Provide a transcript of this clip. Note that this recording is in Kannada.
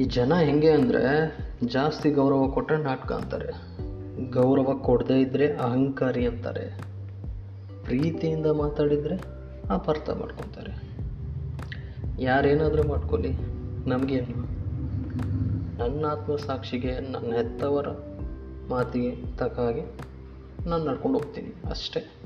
ಈ ಜನ ಹೆಂಗೆ ಅಂದರೆ ಜಾಸ್ತಿ ಗೌರವ ಕೊಟ್ಟರೆ ನಾಟಕ ಅಂತಾರೆ. ಗೌರವ ಕೊಡದೇ ಇದ್ದರೆ ಅಹಂಕಾರಿ ಅಂತಾರೆ. ಪ್ರೀತಿಯಿಂದ ಮಾತಾಡಿದರೆ ಅಪಾರ್ಥ ಮಾಡ್ಕೊತಾರೆ. ಯಾರೇನಾದರೂ ಮಾಡ್ಕೊಳ್ಳಿ, ನಮಗೇನು? ನನ್ನ ಆತ್ಮಸಾಕ್ಷಿಗೆ, ನನ್ನ ಹೆತ್ತವರ ಮಾತಿಗೆ ತಕ್ಕ ಹಾಗೆ ನಾನು ನಡ್ಕೊಂಡು ಹೋಗ್ತೀನಿ, ಅಷ್ಟೇ.